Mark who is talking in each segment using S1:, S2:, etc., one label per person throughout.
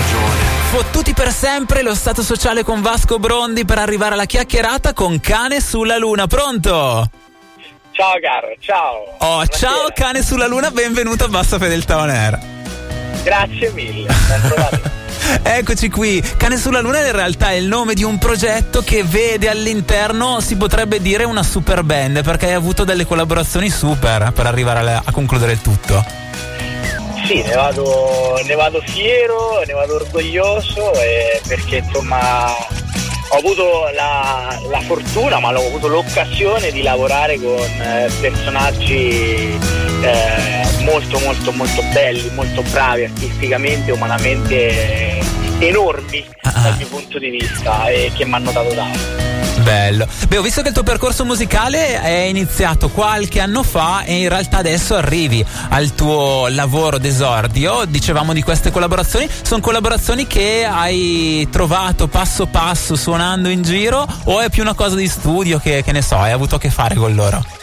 S1: ragione.
S2: Fottuti per sempre lo stato sociale con Vasco Brondi per arrivare alla chiacchierata con Cane sulla Luna. Pronto?
S3: Ciao caro, ciao.
S2: Oh,
S3: Buonasera.
S2: ciao Cane sulla Luna, benvenuto a Bassa Fedeltà On Air.
S3: Grazie mille.
S2: Eccoci qui. Cane sulla Luna in realtà è il nome di un progetto che vede all'interno, si potrebbe dire, una super band perché hai avuto delle collaborazioni super per arrivare a concludere il tutto.
S3: Sì, ne vado, ne vado fiero, ne vado orgoglioso eh, perché insomma ho avuto la, la fortuna, ma ho avuto l'occasione di lavorare con eh, personaggi eh, molto molto molto belli, molto bravi artisticamente, umanamente enormi
S2: Ah.
S3: dal mio punto di vista e che mi hanno dato tanto.
S2: Bello. Beh, ho visto che il tuo percorso musicale è iniziato qualche anno fa e in realtà adesso arrivi al tuo lavoro d'esordio. Dicevamo di queste collaborazioni. Sono collaborazioni che hai trovato passo passo suonando in giro o è più una cosa di studio che, che ne so, hai avuto a che fare con loro?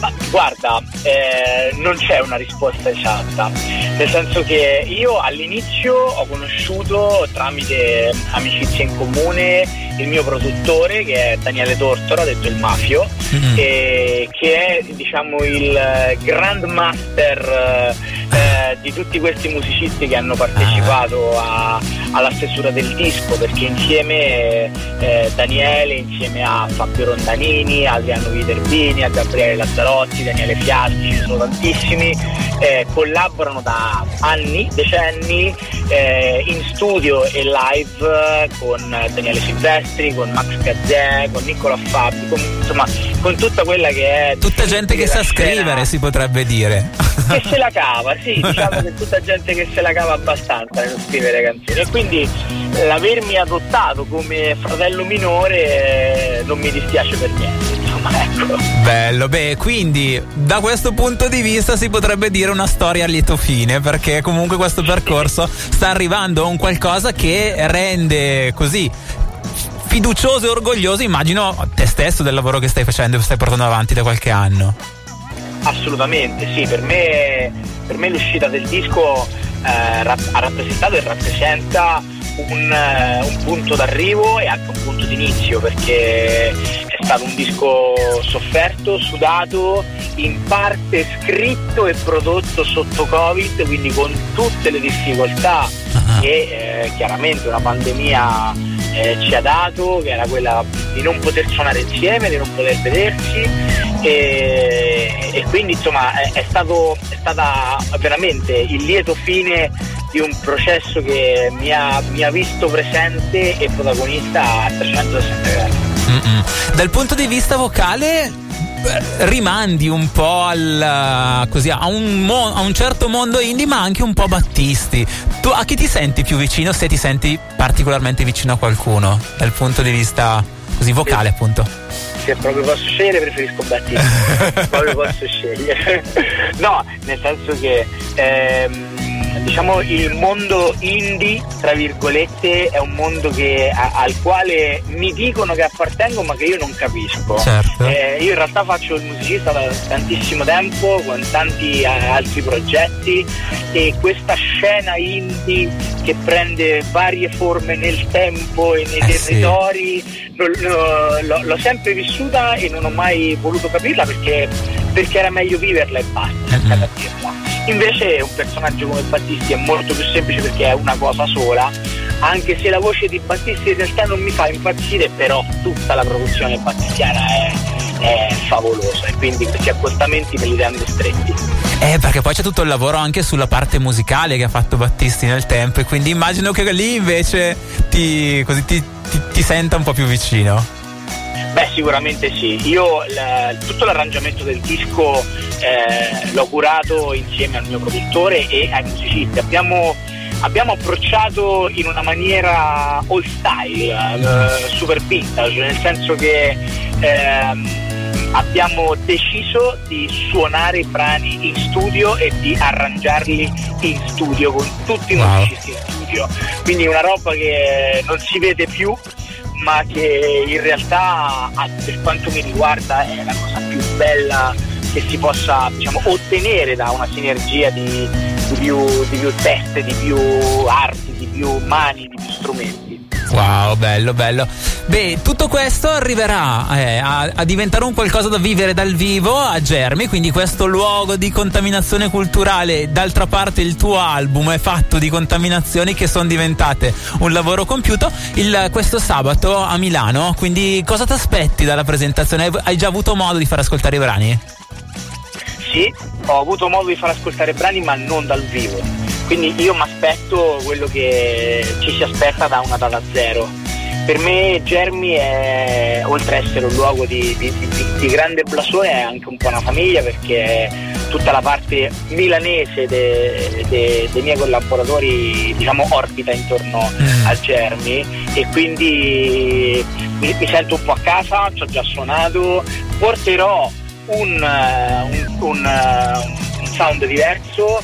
S3: Ma guarda, eh, non c'è una risposta esatta, nel senso che io all'inizio ho conosciuto tramite amicizia in comune il mio produttore che è Daniele Tortora, detto il Mafio,
S2: Mm.
S3: e che è diciamo il grandmaster eh, di tutti questi musicisti che hanno partecipato a- alla stesura del disco perché insieme eh, Daniele insieme a Fabio Rondanini, Adriano Viterbini, a Gabriele Lazzarotti, Daniele Fiaschi, sono tantissimi eh, collaborano da anni, decenni eh, in studio e live eh, con Daniele Silvestri, con Max Gazzè, con Nicola Fabi, insomma con tutta quella che è
S2: Tutta gente che sa
S3: scena-
S2: scrivere, si potrebbe dire.
S3: che se la cava, sì, diciamo che tutta gente che se la cava abbastanza nello scrivere canzoni e quindi l'avermi adottato come fratello minore eh, non mi dispiace per niente, insomma, ecco.
S2: Bello, beh, quindi da questo punto di vista si potrebbe dire una storia a lieto fine, perché comunque questo percorso sta arrivando a un qualcosa che rende così fiducioso e orgoglioso, immagino, te stesso del lavoro che stai facendo e stai portando avanti da qualche anno.
S3: Assolutamente, sì, per me, per me l'uscita del disco eh, ha rappresentato e rappresenta un, eh, un punto d'arrivo e anche un punto d'inizio perché è stato un disco sofferto, sudato, in parte scritto e prodotto sotto Covid, quindi con tutte le difficoltà
S2: Ah.
S3: che eh, chiaramente una pandemia eh, ci ha dato, che era quella di non poter suonare insieme, di non poter vedersi e, e quindi insomma è, è stato, è stata veramente il lieto fine di un processo che mi ha, mi ha visto presente e protagonista a 360 gradi.
S2: Mm-mm. Dal punto di vista vocale beh, rimandi un po' al, così, a, un mo- a un certo mondo indie ma anche un po' Battisti. Tu a chi ti senti più vicino se ti senti particolarmente vicino a qualcuno dal punto di vista così vocale appunto?
S3: Se proprio posso scegliere preferisco Battisti, proprio posso scegliere. no, nel senso che ehm, diciamo il mondo indie, tra virgolette, è un mondo che- a- al quale mi dicono che appartengo ma che io non capisco.
S2: Certo.
S3: Eh, io in realtà faccio il musicista da tantissimo tempo, con tanti eh, altri progetti e questa scena indie che prende varie forme nel tempo e nei
S2: Eh sì.
S3: territori lo- lo- lo- l'ho sempre vissuta e non ho mai voluto capirla perché, perché era meglio viverla e basta, senza capirla. Invece un personaggio come Battisti è molto più semplice perché è una cosa sola, anche se la voce di Battisti in realtà non mi fa impazzire, però tutta la produzione battistiana è, è favolosa e quindi questi accostamenti me li rendo stretti.
S2: Eh, perché poi c'è tutto il lavoro anche sulla parte musicale che ha fatto Battisti nel tempo e quindi immagino che lì invece ti, così, ti, ti- ti senta un po' più vicino.
S3: Sicuramente sì. Io la- tutto l'arrangiamento del disco eh, l'ho curato insieme al mio produttore e ai musicisti. Abbiamo, abbiamo approcciato in una maniera old style, eh, super vintage, nel senso che ehm, abbiamo deciso di suonare i brani in studio e di arrangiarli in studio con tutti i
S2: Wow.
S3: musicisti in studio. Quindi una roba che non si vede più ma che in realtà per quanto mi riguarda è la cosa più bella che si possa diciamo, ottenere da una sinergia di, di più, di più teste, di più arti, di più mani, di più strumenti.
S2: Wow, bello, bello. Beh, tutto questo arriverà eh, a, a, diventare un qualcosa da vivere dal vivo a Germi, quindi questo luogo di contaminazione culturale. D'altra parte il tuo album è fatto di contaminazioni che sono diventate un lavoro compiuto il, questo sabato a Milano. Quindi cosa ti aspetti dalla presentazione? Hai già avuto modo di far ascoltare i brani?
S3: Sì, ho avuto modo di far ascoltare i brani ma non dal vivo quindi io mi aspetto quello che ci si aspetta da una data zero. Per me Germi è, oltre ad essere un luogo di, di, di, di grande blasone, è anche un po' una famiglia perché tutta la parte milanese dei de, de miei collaboratori diciamo, orbita intorno mm. al Germi e quindi mi, mi, sento un po' a casa, ci ho già suonato, porterò un, un, un, un sound diverso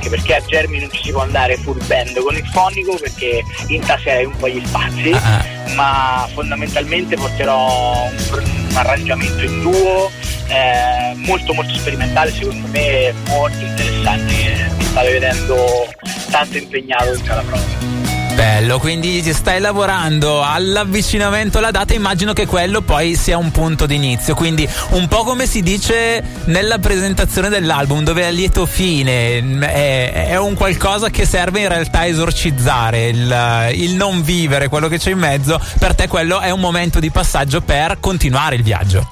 S3: anche perché a Germi non ci si può andare full band con il fonico perché intaserei un po' gli spazi, uh-huh. ma fondamentalmente porterò un, un arrangiamento in duo eh, molto molto sperimentale, secondo me molto interessante, che mi state vedendo tanto impegnato in cada prova.
S2: Bello, quindi stai lavorando all'avvicinamento alla data, immagino che quello poi sia un punto d'inizio, quindi un po' come si dice nella presentazione dell'album, dove a lieto fine è, è un qualcosa che serve in realtà a esorcizzare il, il non vivere quello che c'è in mezzo, per te quello è un momento di passaggio per continuare il viaggio.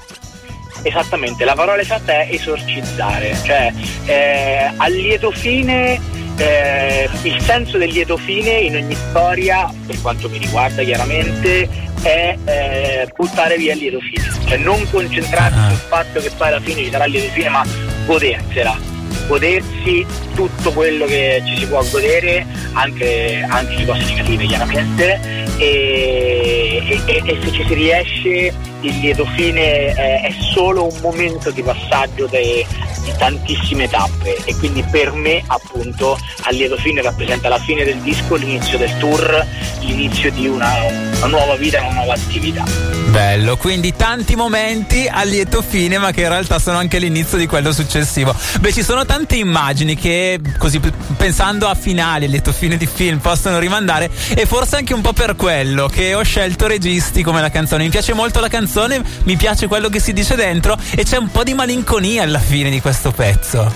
S3: Esattamente, la parola esatta è esorcizzare, cioè eh, a lieto fine eh, il senso del lieto fine in ogni storia, per quanto mi riguarda chiaramente, è eh, buttare via il lieto fine, cioè non concentrarsi uh-huh. sul fatto che poi alla fine ci sarà il lieto fine, ma godersela, godersi tutto quello che ci si può godere, anche, anche le cose negative chiaramente, e, e, e, se ci si riesce il lieto fine eh, è solo un momento di passaggio dei, di tantissime tappe e quindi per me appunto a lieto fine rappresenta la fine del disco, l'inizio del tour, l'inizio di una, una nuova vita, una nuova attività.
S2: Bello, quindi tanti momenti a lieto fine ma che in realtà sono anche l'inizio di quello successivo. Beh ci sono tante immagini che così pensando a finali, a lieto fine di film possono rimandare e forse anche un po' per quello che ho scelto registi come la canzone. Mi piace molto la canzone canzone, mi piace quello che si dice dentro e c'è un po' di malinconia alla fine di questo pezzo.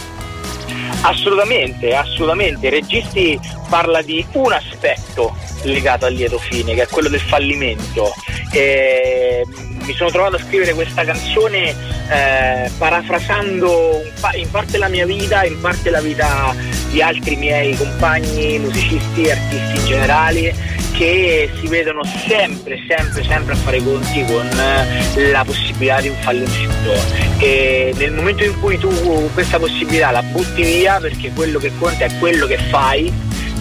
S3: Assolutamente, assolutamente. Registi parla di un aspetto legato al lieto fine, che è quello del fallimento. E mi sono trovato a scrivere questa canzone eh, parafrasando in parte la mia vita, in parte la vita di altri miei compagni, musicisti, artisti in generale che si vedono sempre, sempre, sempre a fare i conti con eh, la possibilità di un fallimento. E nel momento in cui tu questa possibilità la butti via, perché quello che conta è quello che fai,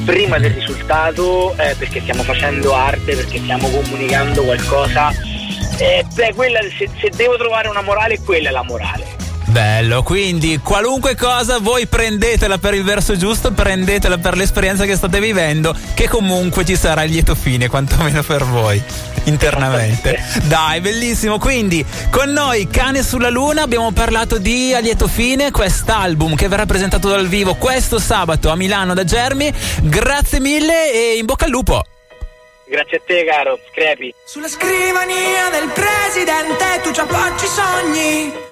S3: prima del risultato, eh, perché stiamo facendo arte, perché stiamo comunicando qualcosa, eh, beh, quella, se, se devo trovare una morale, quella è la morale
S2: Bello, quindi qualunque cosa voi prendetela per il verso giusto, prendetela per l'esperienza che state vivendo, che comunque ci sarà il lieto fine, quantomeno per voi internamente. Dai, bellissimo. Quindi con noi Cane sulla Luna abbiamo parlato di A lieto fine, quest'album che verrà presentato dal vivo questo sabato a Milano da Germi. Grazie mille e in bocca al lupo.
S3: Grazie a te, caro, crepi.
S1: Sulla scrivania del presidente tu ci appoggi sogni.